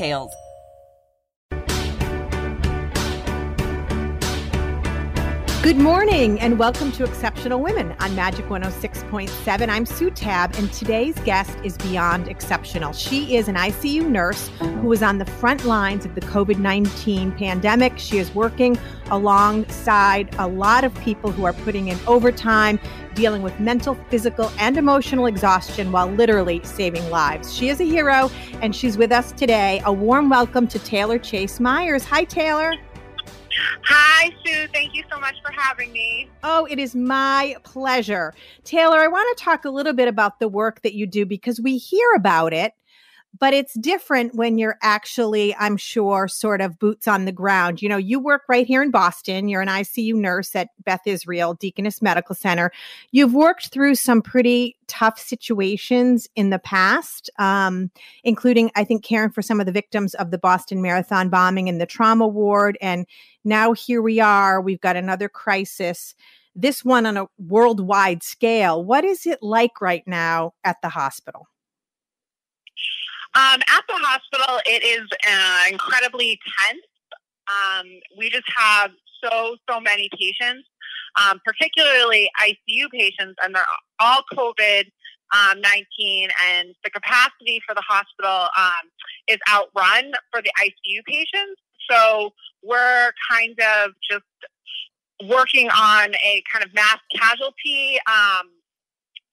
details. Good morning and welcome to Exceptional Women on Magic 106.7. I'm Sue Tabb, and today's guest is beyond exceptional. She is an ICU nurse who was on the front lines of the COVID 19 pandemic. She is working alongside a lot of people who are putting in overtime, dealing with mental, physical, and emotional exhaustion while literally saving lives. She is a hero, and she's with us today. A warm welcome to Taylor Chace-Myers. Hi, Taylor. Hi, Sue. Thank you so much for having me. Oh, it is my pleasure. Taylor, I want to talk a little bit about the work that you do because we hear about it, but it's different when you're actually, I'm sure, sort of boots on the ground. You know, you work right here in Boston. You're an ICU nurse at Beth Israel Deaconess Medical Center. You've worked through some pretty tough situations in the past, um, including, I think, caring for some of the victims of the Boston Marathon bombing in the trauma ward. And now here we are. We've got another crisis. This one on a worldwide scale. What is it like right now at the hospital? Um, at the hospital, it is uh, incredibly tense. Um, we just have so, so many patients, um, particularly ICU patients, and they're all COVID um, 19, and the capacity for the hospital um, is outrun for the ICU patients. So we're kind of just working on a kind of mass casualty um,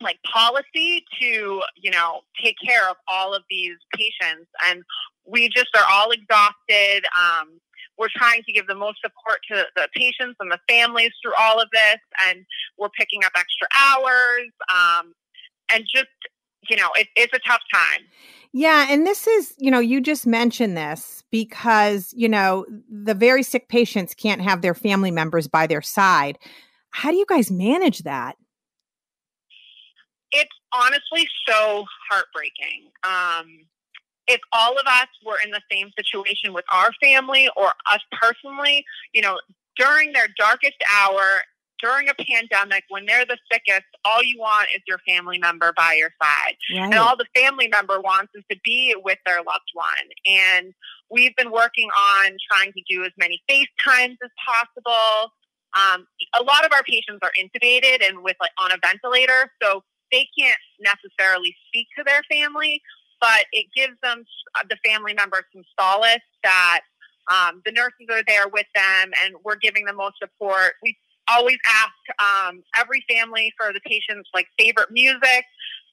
like policy to you know take care of all of these patients. And we just are all exhausted. Um, we're trying to give the most support to the patients and the families through all of this. And we're picking up extra hours. Um, and just you know it, it's a tough time. Yeah and this is you know you just mentioned this because you know the very sick patients can't have their family members by their side. How do you guys manage that? It's honestly so heartbreaking. Um, if all of us were in the same situation with our family or us personally, you know, during their darkest hour, during a pandemic, when they're the sickest, all you want is your family member by your side. Right. And all the family member wants is to be with their loved one. And we've been working on trying to do as many FaceTimes as possible. Um, a lot of our patients are intubated and with like on a ventilator. So they can't necessarily speak to their family, but it gives them uh, the family member some solace that um, the nurses are there with them and we're giving them most support. We always ask um, every family for the patient's like favorite music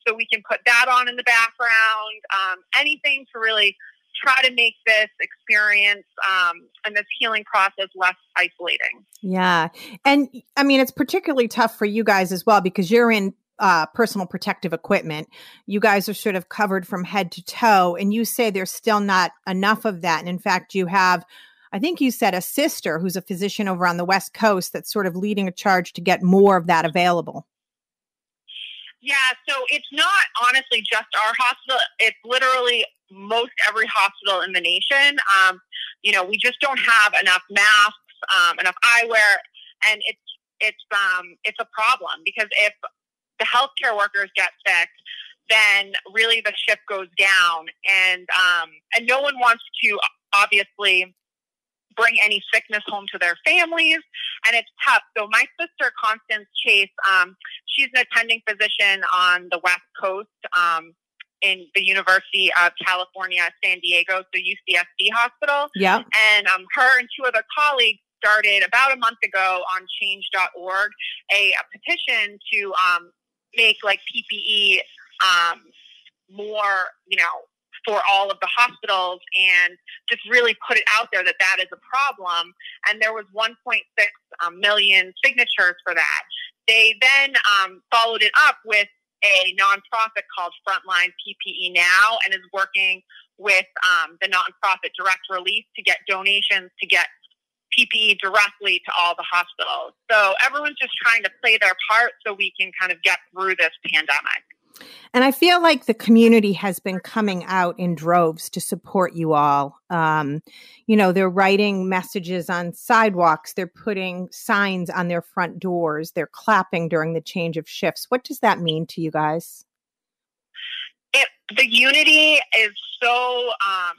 so we can put that on in the background. Um, anything to really try to make this experience um, and this healing process less isolating. Yeah. And I mean, it's particularly tough for you guys as well because you're in uh, personal protective equipment. You guys are sort of covered from head to toe, and you say there's still not enough of that. And in fact, you have, I think you said, a sister who's a physician over on the West Coast that's sort of leading a charge to get more of that available. Yeah, so it's not honestly just our hospital. It's literally most every hospital in the nation. Um, you know, we just don't have enough masks, um, enough eyewear, and it's it's um it's a problem because if the healthcare workers get sick, then really the ship goes down, and um, and no one wants to obviously bring any sickness home to their families, and it's tough. So my sister Constance Chace, um, she's an attending physician on the West Coast. Um, in the University of California, San Diego, so UCSD Hospital. Yeah. And um, her and two other colleagues started about a month ago on change.org a, a petition to um, make like PPE um, more, you know, for all of the hospitals and just really put it out there that that is a problem. And there was 1.6 um, million signatures for that. They then um, followed it up with a nonprofit called Frontline PPE Now and is working with um, the nonprofit Direct Relief to get donations to get PPE directly to all the hospitals. So everyone's just trying to play their part so we can kind of get through this pandemic. And I feel like the community has been coming out in droves to support you all. Um, you know, they're writing messages on sidewalks, they're putting signs on their front doors, they're clapping during the change of shifts. What does that mean to you guys? It, the unity is so um,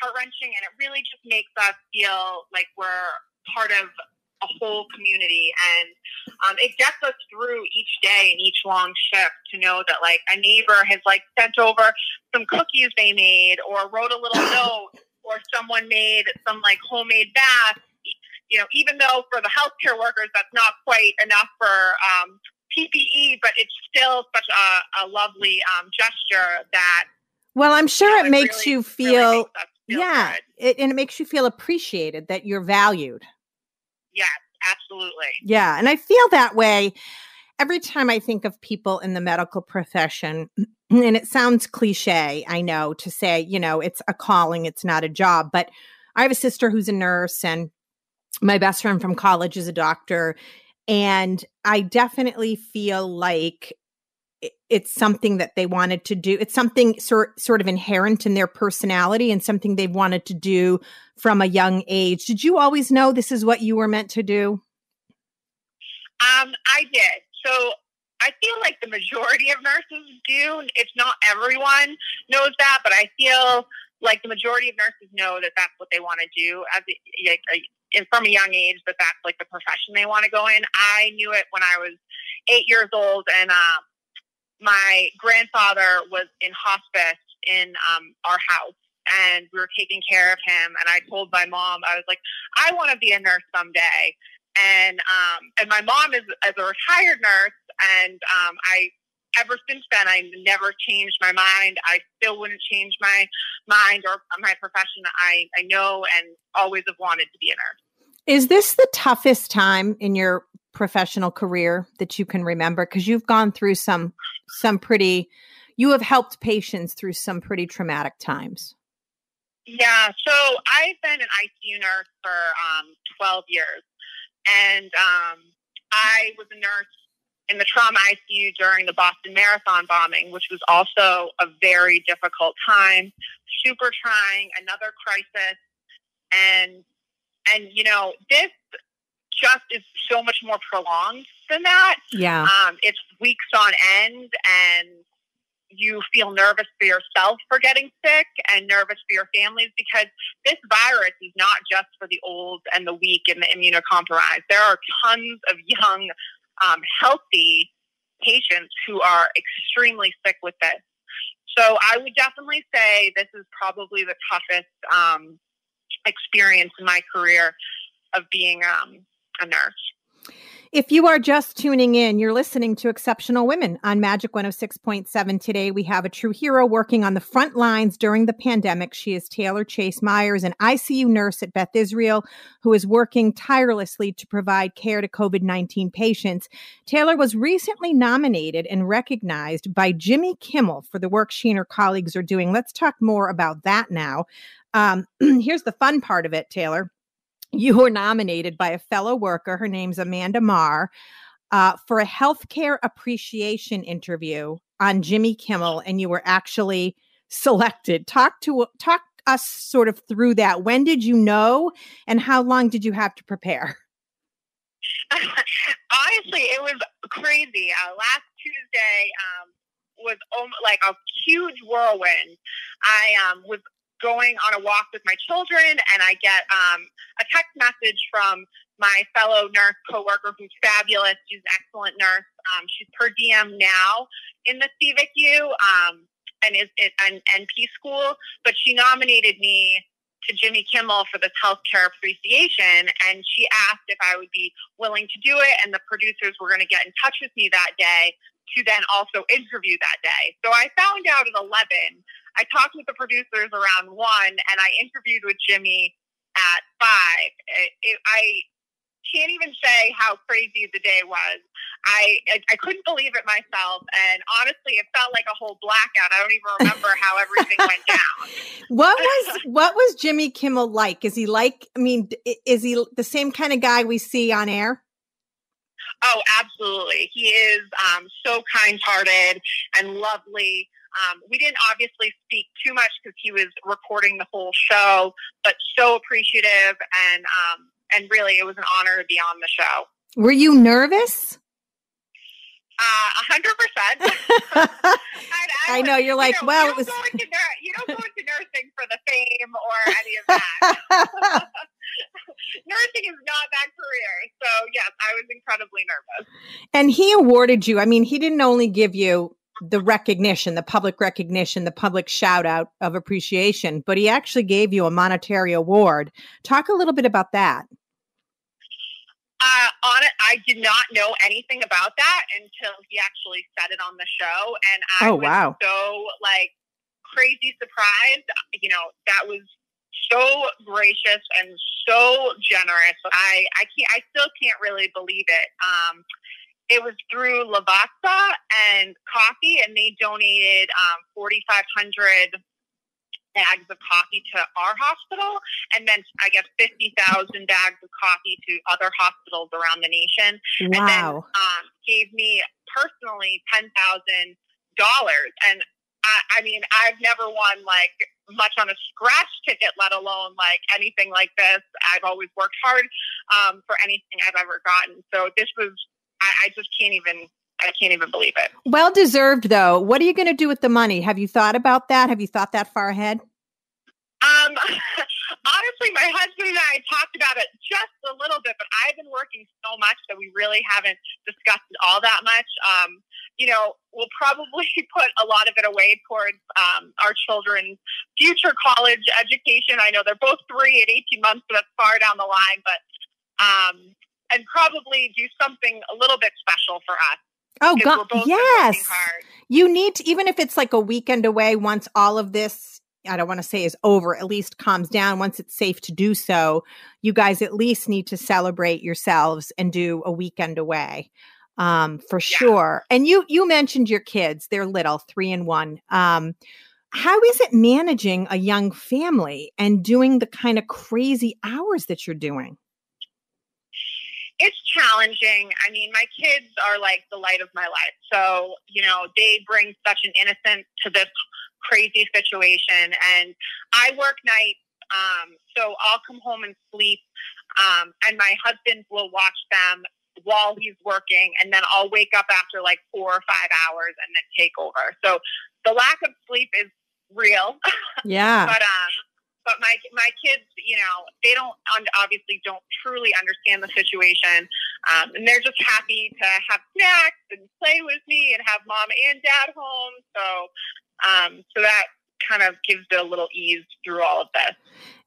heart wrenching, and it really just makes us feel like we're part of a whole community. And um, it gets us through each day and each long shift to know that like a neighbor has like sent over some cookies they made or wrote a little note or someone made some like homemade bath. You know even though for the healthcare workers that's not quite enough for um, ppe but it's still such a, a lovely um, gesture that well i'm sure you know, it, it, makes really, you feel, really makes feel yeah it, and it makes you feel appreciated that you're valued Yes, absolutely. Yeah. And I feel that way every time I think of people in the medical profession. And it sounds cliche, I know, to say, you know, it's a calling, it's not a job. But I have a sister who's a nurse, and my best friend from college is a doctor. And I definitely feel like it's something that they wanted to do. It's something sort sort of inherent in their personality and something they've wanted to do from a young age. Did you always know this is what you were meant to do? Um, I did. So I feel like the majority of nurses do. It's not everyone knows that, but I feel like the majority of nurses know that that's what they want to do as a, like, a, from a young age. That that's like the profession they want to go in. I knew it when I was eight years old, and um, my grandfather was in hospice in um, our house and we were taking care of him and i told my mom i was like i want to be a nurse someday. And um, and my mom is as a retired nurse and um, i ever since then i never changed my mind. I still wouldn't change my mind or my profession. I i know and always have wanted to be a nurse. Is this the toughest time in your professional career that you can remember? Because you've gone through some some pretty you have helped patients through some pretty traumatic times. Yeah so i've been an icu nurse for um, 12 years. And um, i was a nurse in the trauma icu during the boston marathon bombing which was also a very difficult time super trying another crisis. And and you know this just is so much more prolonged than that. Yeah. Um, it's weeks on end, and you feel nervous for yourself for getting sick and nervous for your families because this virus is not just for the old and the weak and the immunocompromised. There are tons of young, um, healthy patients who are extremely sick with this. So I would definitely say this is probably the toughest um, experience in my career of being um, a nurse. If you are just tuning in, you're listening to Exceptional Women on Magic 106.7. Today, we have a true hero working on the front lines during the pandemic. She is Taylor Chace-Myers, an ICU nurse at Beth Israel, who is working tirelessly to provide care to COVID 19 patients. Taylor was recently nominated and recognized by Jimmy Kimmel for the work she and her colleagues are doing. Let's talk more about that now. Um, here's the fun part of it, Taylor you were nominated by a fellow worker. Her name's Amanda Marr. Uh, for a healthcare appreciation interview on Jimmy Kimmel, and you were actually selected. Talk to talk us sort of through that. When did you know, and how long did you have to prepare? Honestly, it was crazy. Uh, last Tuesday um, was like a huge whirlwind. I um, was going on a walk with my children, and I get um, a text message from my fellow nurse coworker who's fabulous. She's an excellent nurse. Um, she's per diem now in the CVICU. Um, and is an NP school, but she nominated me to Jimmy Kimmel for this healthcare appreciation, and she asked if I would be willing to do it, and the producers were going to get in touch with me that day to then also interview that day. So I found out at 11. I talked with the producers around 1, and I interviewed with Jimmy at 5. It, it, I can't even say how crazy the day was. I, I, I couldn't believe it myself, and honestly, it felt like a whole blackout. I don't even remember how everything went down. What was what was Jimmy Kimmel like? Is he like? I mean, is he the same kind of guy we see on air? Oh, absolutely. He is um, so kind-hearted and lovely. Um, we didn't obviously speak too much because he was recording the whole show, but so appreciative and um, and really, it was an honor to be on the show. Were you nervous? Uh, a hundred percent. I know you're like, you know, well, you it was. Into, you don't go into nursing for the fame or any of that. nursing is not that career. So yes, I was incredibly nervous. And he awarded you. I mean, he didn't only give you the recognition, the public recognition, the public shout out of appreciation, but he actually gave you a monetary award. Talk a little bit about that. Uh, on it, I did not know anything about that until he actually said it on the show, and I oh, was wow. so like crazy surprised. You know, that was so gracious and so generous. I I can't I still can't really believe it. Um, it was through Lavazza and coffee, and they donated um, 4,500 bags of coffee to our hospital, and then I guess 50,000 bags of coffee to other hospitals around the nation. Wow. And then um, gave me personally $10,000. And I, I mean, I've never won like much on a scratch ticket, let alone like anything like this. I've always worked hard um, for anything I've ever gotten. So this was I, I just can't even I can't even believe it. Well deserved, though. What are you going to do with the money? Have you thought about that? Have you thought that far ahead? Um, honestly, my husband and I talked about it just a little bit, but I've been working so much that we really haven't discussed it all that much. Um, you know, we'll probably put a lot of it away towards um, our children's future college education. I know they're both three at 18 months, so that's far down the line, but um, and probably do something a little bit special for us. Oh God, yes. You need to, even if it's like a weekend away. Once all of this, I don't want to say is over, at least calms down. Once it's safe to do so, you guys at least need to celebrate yourselves and do a weekend away, um, for yeah. sure. And you you mentioned your kids; they're little, three and one. Um, how is it managing a young family and doing the kind of crazy hours that you're doing? It's challenging. I mean, my kids are like the light of my life. So, you know, they bring such an innocence to this crazy situation. And I work nights. Um, so I'll come home and sleep. Um, and my husband will watch them while he's working. And then I'll wake up after like four or five hours and then take over. So the lack of sleep is real. Yeah. but, um, but my my kids, you know, they don't obviously don't truly understand the situation, um, and they're just happy to have snacks and play with me and have mom and dad home. So, um, so that kind of gives it a little ease through all of this.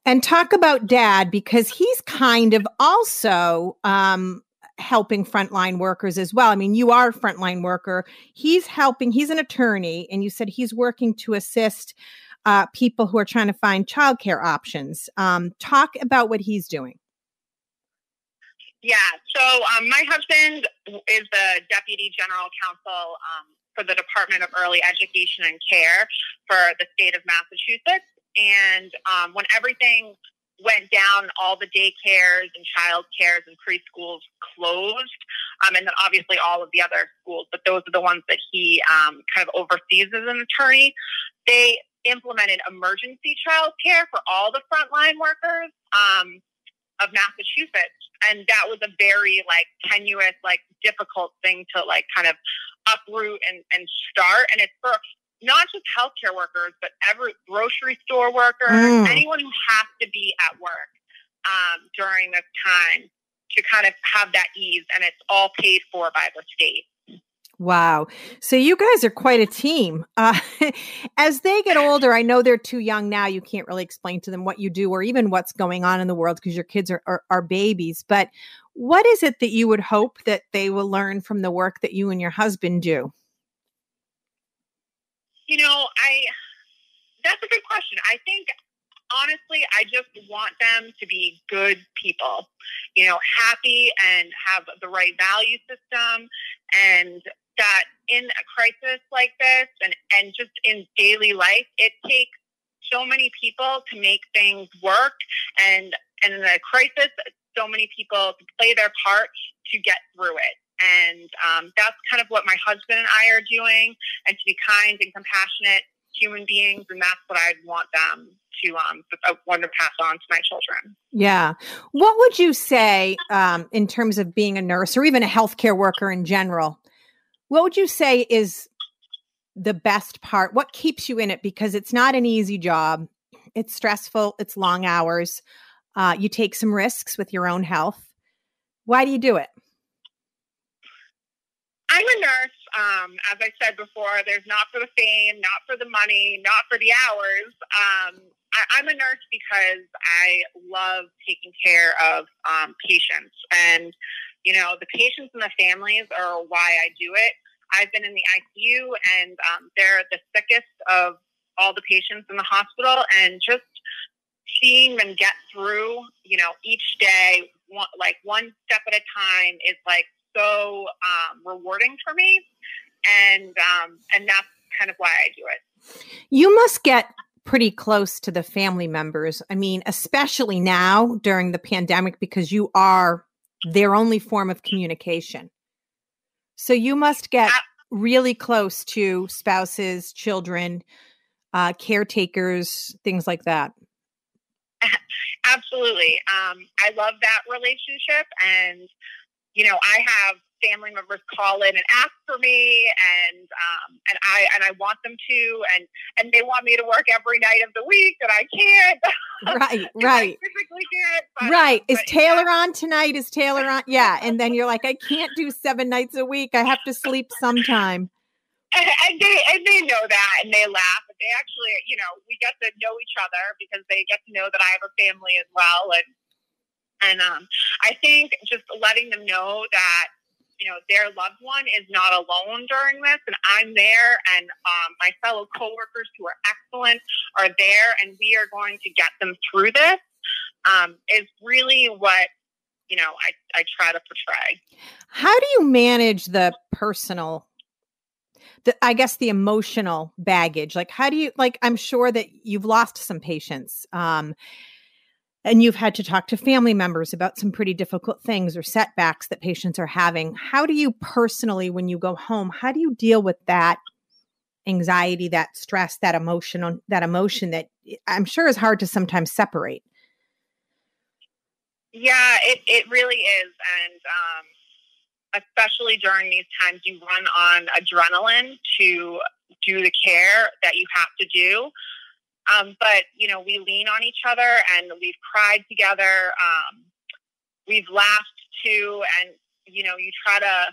And talk about dad because he's kind of also um, helping frontline workers as well. I mean, you are a frontline worker. He's helping, he's an attorney, and you said he's working to assist uh, people who are trying to find childcare options. Um, talk about what he's doing. Yeah, so um, my husband is the deputy general counsel um, for the Department of Early Education and Care for the state of Massachusetts. And um, when everything went down, all the daycares and child cares and preschools closed, um, and then obviously all of the other schools, but those are the ones that he um, kind of oversees as an attorney. They implemented emergency child care for all the frontline workers um, of Massachusetts. And that was a very like tenuous, like difficult thing to like kind of uproot and, and start. And it's for not just healthcare workers, but every grocery store worker, mm. anyone who has to be at work um, during this time to kind of have that ease. And it's all paid for by the state. Wow. So you guys are quite a team. Uh, as they get older, I know they're too young now. You can't really explain to them what you do or even what's going on in the world because your kids are, are, are babies. But what is it that you would hope that they will learn from the work that you and your husband do? You know, I that's a good question. I think honestly, I just want them to be good people, you know, happy and have the right value system and that in a crisis like this and, and just in daily life, it takes so many people to make things work and and in a crisis, so many people to play their part to get through it. And um, that's kind of what my husband and I are doing, and to be kind and compassionate human beings, and that's what I'd want them to um want to pass on to my children. Yeah. What would you say um, in terms of being a nurse or even a healthcare worker in general? What would you say is the best part? What keeps you in it? Because it's not an easy job. It's stressful. It's long hours. Uh, you take some risks with your own health. Why do you do it? I'm a nurse. Um, as I said before, there's not for the fame, not for the money, not for the hours. Um, I, am a nurse because I love taking care of um, patients. And, you know, the patients and the families are why I do it. I've been in the ICU and um, they're the sickest of all the patients in the hospital. And just seeing them get through, you know, each day, one, like one step at a time is like so um, rewarding for me. And, um, and that's kind of why I do it. You must get pretty close to the family members. I mean, especially now during the pandemic, because you are their only form of communication. So you must get really close to spouses, children, uh, caretakers, things like that. Absolutely. Um, I love that relationship. And, you know, I have family members call in and ask for me and um, and I and I want them to and and they want me to work every night of the week and I can't. Right, right. physically can't. But, right. Is Taylor yeah. on tonight? Is Taylor on? Yeah. And then you're like, I can't do seven nights a week. I have to sleep sometime. And, and they and they know that and they laugh. And they actually, you know, we get to know each other because they get to know that I have a family as well and and um, I think just letting them know that you know their loved one is not alone during this and i'm there and um, my fellow coworkers who are excellent are there and we are going to get them through this um, is really what you know I, I try to portray how do you manage the personal the, I guess the emotional baggage. Like, how do you like? I'm sure that you've lost some patients. Um, and you've had to talk to family members about some pretty difficult things or setbacks that patients are having. How do you personally when you go home how do you deal with that anxiety that stress that emotion that emotion that i'm sure is hard to sometimes separate? Yeah it, it really is. And um, especially during these times you run on adrenaline to do the care that you have to do um, but you know, we lean on each other and we've cried together. Um, we've laughed too, and you know, you try to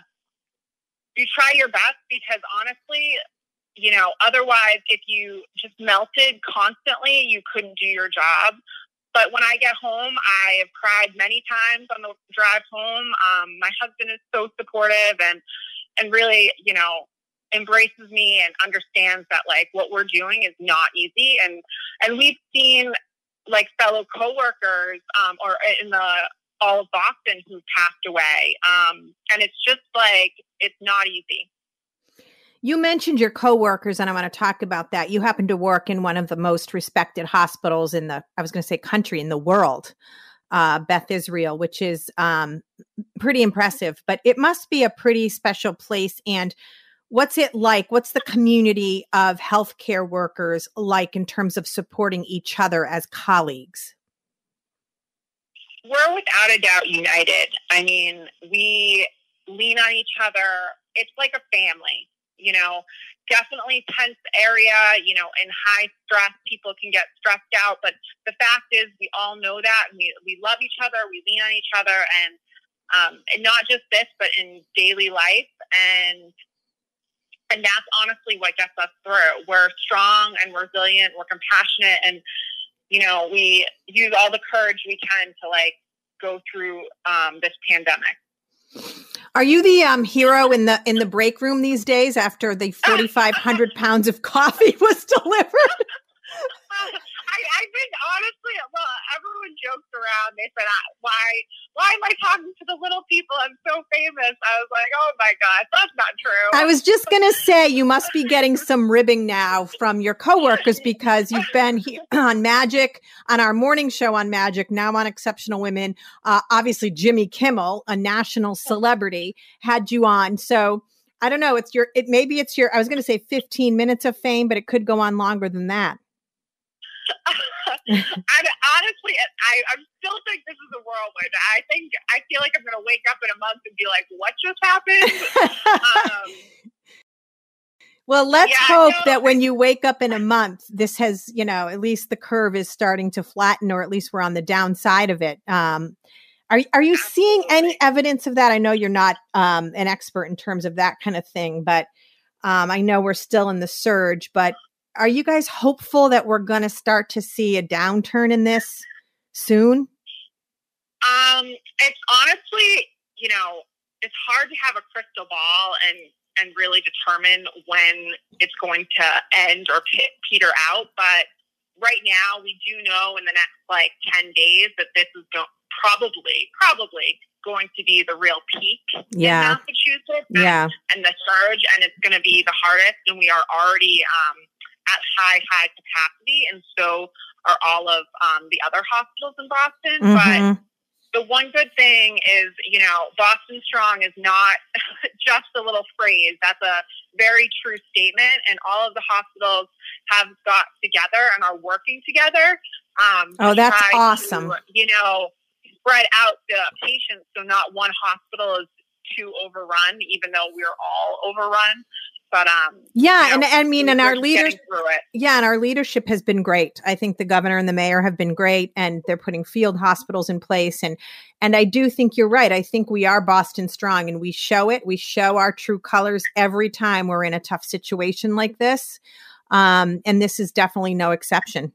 you try your best because honestly, you know, otherwise, if you just melted constantly, you couldn't do your job. But when I get home, I have cried many times on the drive home. Um, my husband is so supportive and and really, you know, embraces me and understands that like what we're doing is not easy and and we've seen like fellow coworkers um, or in the all of Boston who passed away um, and it's just like it's not easy. You mentioned your coworkers, and I want to talk about that. You happen to work in one of the most respected hospitals in the, I was going to say country, in the world, uh, Beth Israel, which is um, pretty impressive. But it must be a pretty special place. And What's it like? What's the community of healthcare workers like in terms of supporting each other as colleagues? We're without a doubt united. I mean, we lean on each other. It's like a family, you know. Definitely tense area, you know, in high stress, people can get stressed out. But the fact is, we all know that. We, we love each other, we lean on each other, and, um, and not just this, but in daily life. And and that's honestly what gets us through. We're strong and resilient. We're compassionate, and you know, we use all the courage we can to like go through um, this pandemic. Are you the um, hero in the in the break room these days after the forty five hundred pounds of coffee was delivered? I, I think honestly, well, everyone jokes around. They said, "Why, why am I talking to the little people? I'm so famous." I was like, "Oh my gosh, that's not true." I was just gonna say you must be getting some ribbing now from your coworkers because you've been on Magic, on our morning show on Magic, now on Exceptional Women. Uh, obviously, Jimmy Kimmel, a national celebrity, had you on. So. I don't know. It's your, it maybe it's your, I was going to say 15 minutes of fame, but it could go on longer than that. I, honestly, I, I still think this is a whirlwind. I think I feel like I'm going to wake up in a month and be like, "What just happened?" um, well, let's yeah, hope no, that when you wake up in a month, this has, you know, at least the curve is starting to flatten, or at least we're on the downside of it. Um, are are you absolutely. seeing any evidence of that? I know you're not um, an expert in terms of that kind of thing, but um, I know we're still in the surge. But are you guys hopeful that we're going to start to see a downturn in this soon? Um, it's honestly, you know, it's hard to have a crystal ball and and really determine when it's going to end or peter out. But right now, we do know in the next like ten days that this is go- probably probably going to be the real peak yeah. in Massachusetts. And, yeah, and the surge, and it's going to be the hardest. And we are already um, at high, high capacity, and so are all of um, the other hospitals in Boston. Mm-hmm. But the one good thing is, you know, Boston Strong is not just a little phrase. That's a very true statement, and all of the hospitals have got together and are working together. Um, oh, that's awesome. To, you know, spread out the patients so not one hospital is too overrun, even though we're all overrun. But um, yeah, you know, and I mean, and our leaders, yeah, and our leadership has been great. I think the governor and the mayor have been great, and they're putting field hospitals in place. And and I do think you're right. I think we are Boston strong, and we show it. We show our true colors every time we're in a tough situation like this. Um, and this is definitely no exception.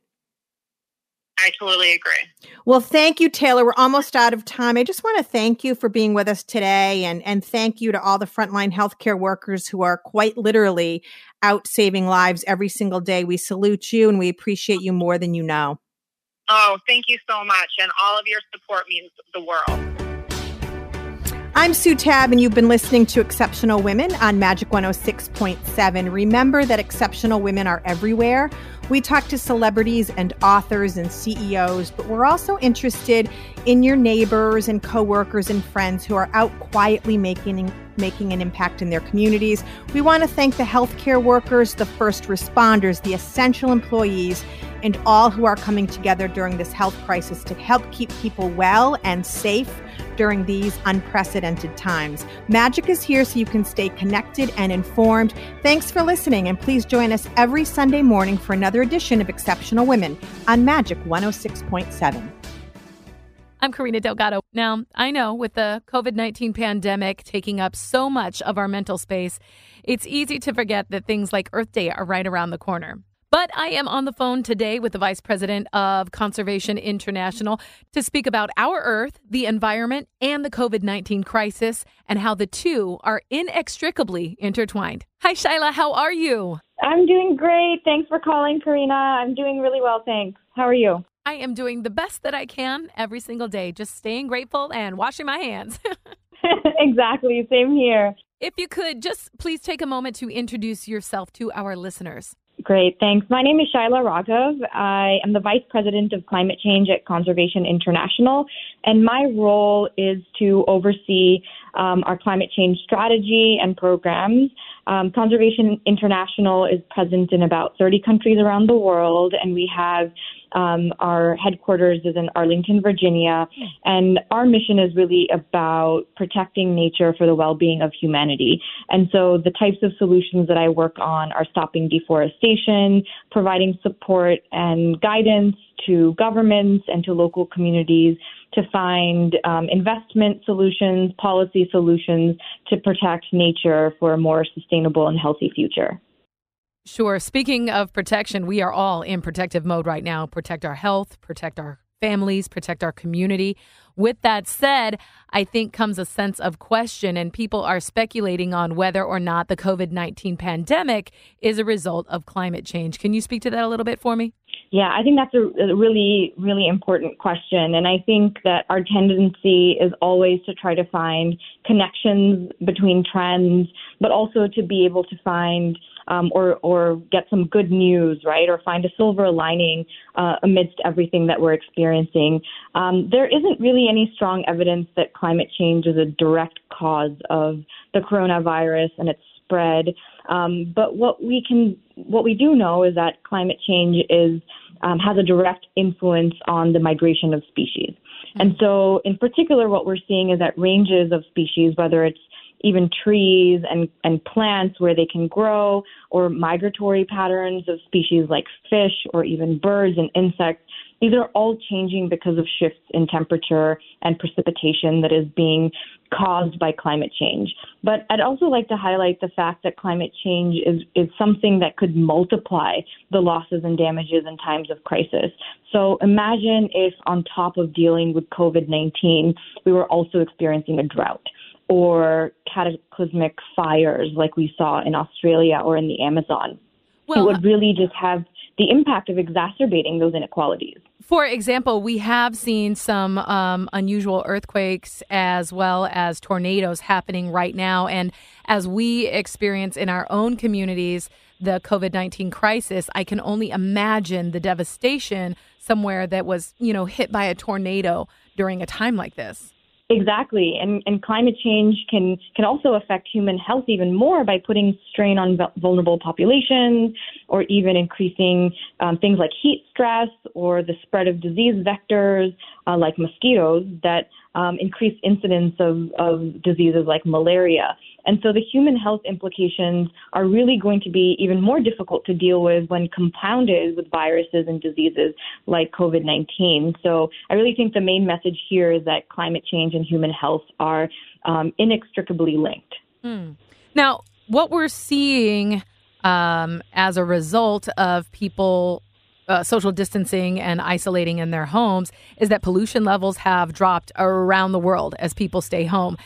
I totally agree. Well, thank you, Taylor. We're almost out of time. I just want to thank you for being with us today and, and thank you to all the frontline healthcare workers who are quite literally out saving lives every single day. We salute you and we appreciate you more than you know. Oh, thank you so much. And all of your support means the world. I'm Sue Tabb, and you've been listening to Exceptional Women on Magic 106.7. Remember that exceptional women are everywhere. We talk to celebrities and authors and CEOs, but we're also interested in your neighbors and coworkers and friends who are out quietly making making an impact in their communities. We want to thank the healthcare workers, the first responders, the essential employees, and all who are coming together during this health crisis to help keep people well and safe during these unprecedented times. Magic is here so you can stay connected and informed. Thanks for listening, and please join us every Sunday morning for another edition of Exceptional Women on Magic 106.7. I'm Karina Delgado. Now, I know with the COVID 19 pandemic taking up so much of our mental space, it's easy to forget that things like Earth Day are right around the corner. But I am on the phone today with the Vice President of Conservation International to speak about our Earth, the environment, and the COVID 19 crisis, and how the two are inextricably intertwined. Hi, Shyla. How are you? I'm doing great. Thanks for calling, Karina. I'm doing really well. Thanks. How are you? I am doing the best that I can every single day, just staying grateful and washing my hands. exactly. Same here. If you could just please take a moment to introduce yourself to our listeners. Great, thanks. My name is Shyla Raghav. I am the Vice President of Climate Change at Conservation International, and my role is to oversee um, our climate change strategy and programs. Um, Conservation International is present in about 30 countries around the world, and we have um, our headquarters is in Arlington, Virginia, and our mission is really about protecting nature for the well-being of humanity. And so the types of solutions that I work on are stopping deforestation, providing support and guidance to governments and to local communities to find um, investment solutions, policy solutions to protect nature for a more sustainable and healthy future. Sure. Speaking of protection, we are all in protective mode right now. Protect our health, protect our families, protect our community. With that said, I think comes a sense of question, and people are speculating on whether or not the COVID 19 pandemic is a result of climate change. Can you speak to that a little bit for me? Yeah, I think that's a, a really, really important question. And I think that our tendency is always to try to find connections between trends, but also to be able to find um, or or get some good news, right, or find a silver lining uh, amidst everything that we're experiencing. Um, there isn't really any strong evidence that climate change is a direct cause of the coronavirus and its spread. Um, but what we can, what we do know is that climate change is um, has a direct influence on the migration of species. And so, in particular, what we're seeing is that ranges of species, whether it's even trees and, and plants where they can grow, or migratory patterns of species like fish or even birds and insects. These are all changing because of shifts in temperature and precipitation that is being caused by climate change. But I'd also like to highlight the fact that climate change is, is something that could multiply the losses and damages in times of crisis. So imagine if, on top of dealing with COVID 19, we were also experiencing a drought or cataclysmic fires like we saw in Australia or in the Amazon. Well, it would really just have the impact of exacerbating those inequalities. For example, we have seen some um, unusual earthquakes as well as tornadoes happening right now. And as we experience in our own communities the COVID 19 crisis, I can only imagine the devastation somewhere that was, you know, hit by a tornado during a time like this. Exactly, and and climate change can can also affect human health even more by putting strain on vulnerable populations, or even increasing um, things like heat stress or the spread of disease vectors uh, like mosquitoes that um, increase incidence of, of diseases like malaria. And so the human health implications are really going to be even more difficult to deal with when compounded with viruses and diseases like COVID 19. So I really think the main message here is that climate change and human health are um, inextricably linked. Hmm. Now, what we're seeing um, as a result of people uh, social distancing and isolating in their homes is that pollution levels have dropped around the world as people stay home.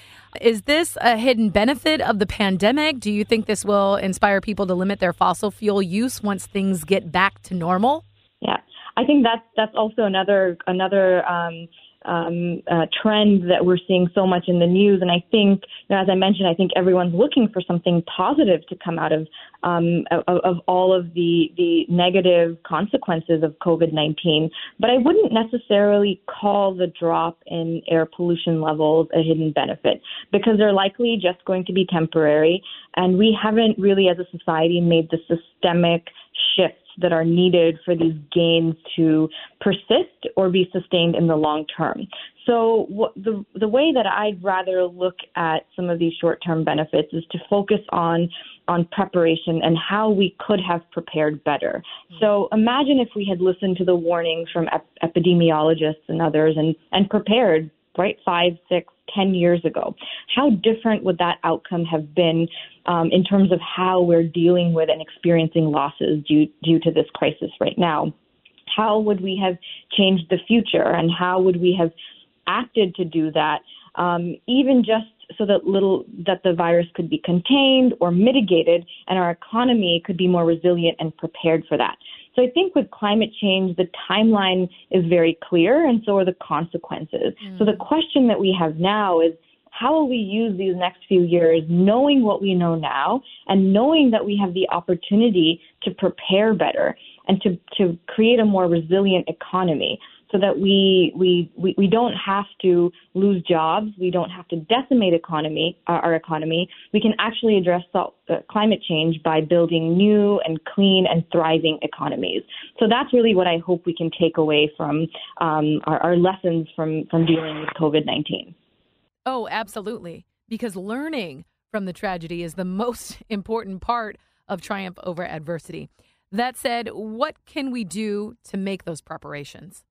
Is this a hidden benefit of the pandemic? Do you think this will inspire people to limit their fossil fuel use once things get back to normal? Yeah, I think that's that's also another another um, um, uh, trend that we're seeing so much in the news. And I think, you know, as I mentioned, I think everyone's looking for something positive to come out of um, of, of, all of the the negative consequences of COVID nineteen. But I wouldn't necessarily call the drop in air pollution levels a hidden benefit because they're likely just going to be temporary, and we haven't really, as a society, made the systemic shifts that are needed for these gains to persist or be sustained in the long term. So the the way that I'd rather look at some of these short-term benefits is to focus on on preparation and how we could have prepared better. So imagine if we had listened to the warnings from ep- epidemiologists and others and and prepared right five, six, ten years ago. How different would that outcome have been um, in terms of how we're dealing with and experiencing losses due due to this crisis right now? How would we have changed the future, and how would we have acted to do that? Um, even just so that little that the virus could be contained or mitigated, and our economy could be more resilient and prepared for that. So I think with climate change, the timeline is very clear, and so are the consequences. Mm. So the question that we have now is how will we use these next few years knowing what we know now and knowing that we have the opportunity to prepare better and to, to create a more resilient economy? So that we, we, we, we don't have to lose jobs. We don't have to decimate economy, our, our economy. We can actually address uh, climate change by building new and clean and thriving economies. So that's really what I hope we can take away from um, our, our lessons from, from dealing with COVID 19. Oh, absolutely. Because learning from the tragedy is the most important part of triumph over adversity. That said, what can we do to make those preparations?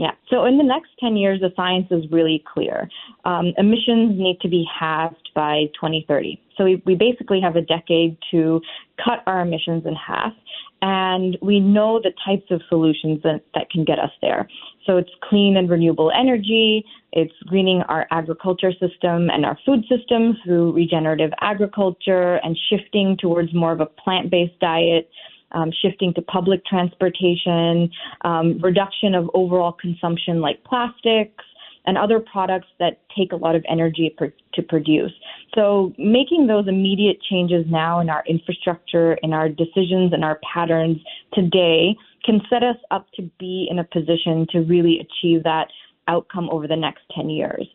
Yeah. So in the next 10 years, the science is really clear. Um, emissions need to be halved by 2030. So we, we basically have a decade to cut our emissions in half. And we know the types of solutions that, that can get us there. So it's clean and renewable energy, it's greening our agriculture system and our food system through regenerative agriculture and shifting towards more of a plant based diet um, shifting to public transportation, um, reduction of overall consumption like plastics, and other products that take a lot of energy per, to produce. So, making those immediate changes now in our infrastructure, in our decisions, and our patterns today can set us up to be in a position to really achieve that outcome over the next 10 years.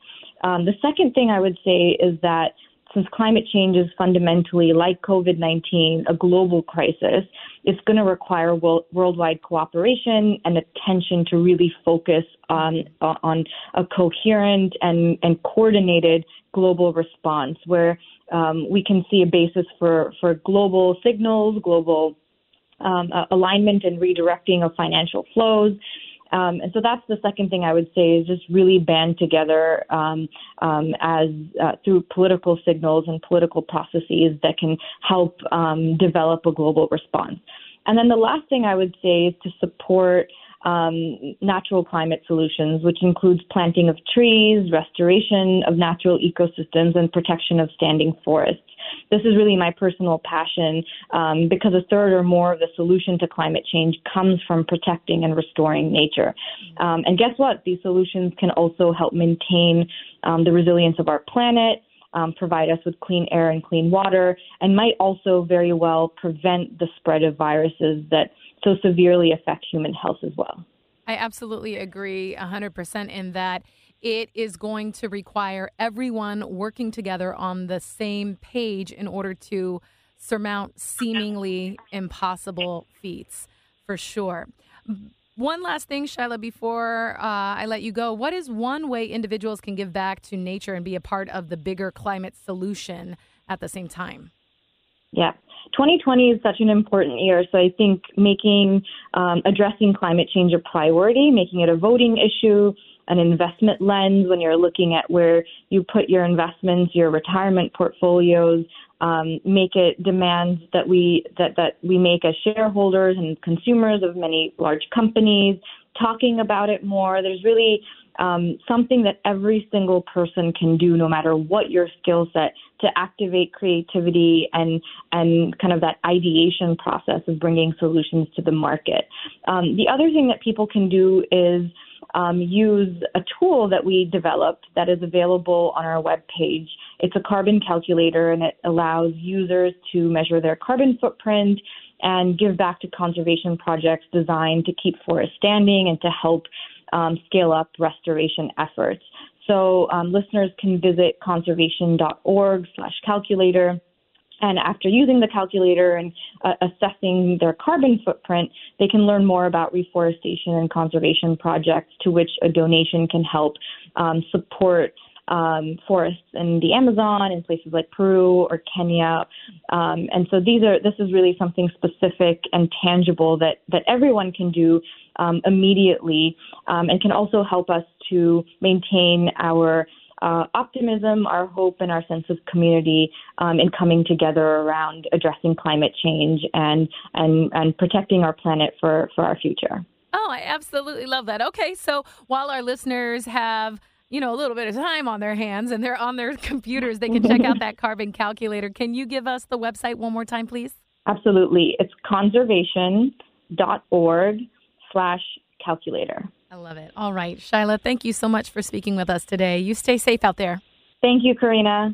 Um, the second thing I would say is that since climate change is fundamentally, like COVID 19, a global crisis, it's going to require world, worldwide cooperation and attention to really focus on, on a coherent and, and coordinated global response where um, we can see a basis for, for global signals, global um, alignment and redirecting of financial flows, um, and so that's the second thing I would say is just really band together um, um, as uh, through political signals and political processes that can help um, develop a global response. And then the last thing I would say is to support um, natural climate solutions, which includes planting of trees, restoration of natural ecosystems, and protection of standing forests. This is really my personal passion um, because a third or more of the solution to climate change comes from protecting and restoring nature. Um, and guess what? These solutions can also help maintain um, the resilience of our planet. Um, provide us with clean air and clean water, and might also very well prevent the spread of viruses that so severely affect human health as well. I absolutely agree 100% in that it is going to require everyone working together on the same page in order to surmount seemingly impossible feats, for sure. One last thing, Shyla, before uh, I let you go. What is one way individuals can give back to nature and be a part of the bigger climate solution at the same time? Yeah. 2020 is such an important year. So I think making um, addressing climate change a priority, making it a voting issue, an investment lens when you're looking at where you put your investments, your retirement portfolios, um, make it demands that we that that we make as shareholders and consumers of many large companies. Talking about it more. There's really um, something that every single person can do, no matter what your skill set, to activate creativity and and kind of that ideation process of bringing solutions to the market. Um, the other thing that people can do is um, use a tool that we developed that is available on our webpage. It's a carbon calculator and it allows users to measure their carbon footprint and give back to conservation projects designed to keep forests standing and to help um, scale up restoration efforts. So um, listeners can visit conservation.org slash calculator. And after using the calculator and uh, assessing their carbon footprint, they can learn more about reforestation and conservation projects to which a donation can help um, support um, forests in the Amazon in places like Peru or Kenya. Um, and so these are this is really something specific and tangible that that everyone can do um, immediately um, and can also help us to maintain our uh, optimism, our hope, and our sense of community um, in coming together around addressing climate change and and and protecting our planet for for our future. Oh, I absolutely love that. Okay, so while our listeners have you know a little bit of time on their hands and they're on their computers, they can check out that carbon calculator. Can you give us the website one more time, please? Absolutely. It's conservation.org slash calculator. I love it. All right. Shyla, thank you so much for speaking with us today. You stay safe out there. Thank you, Karina.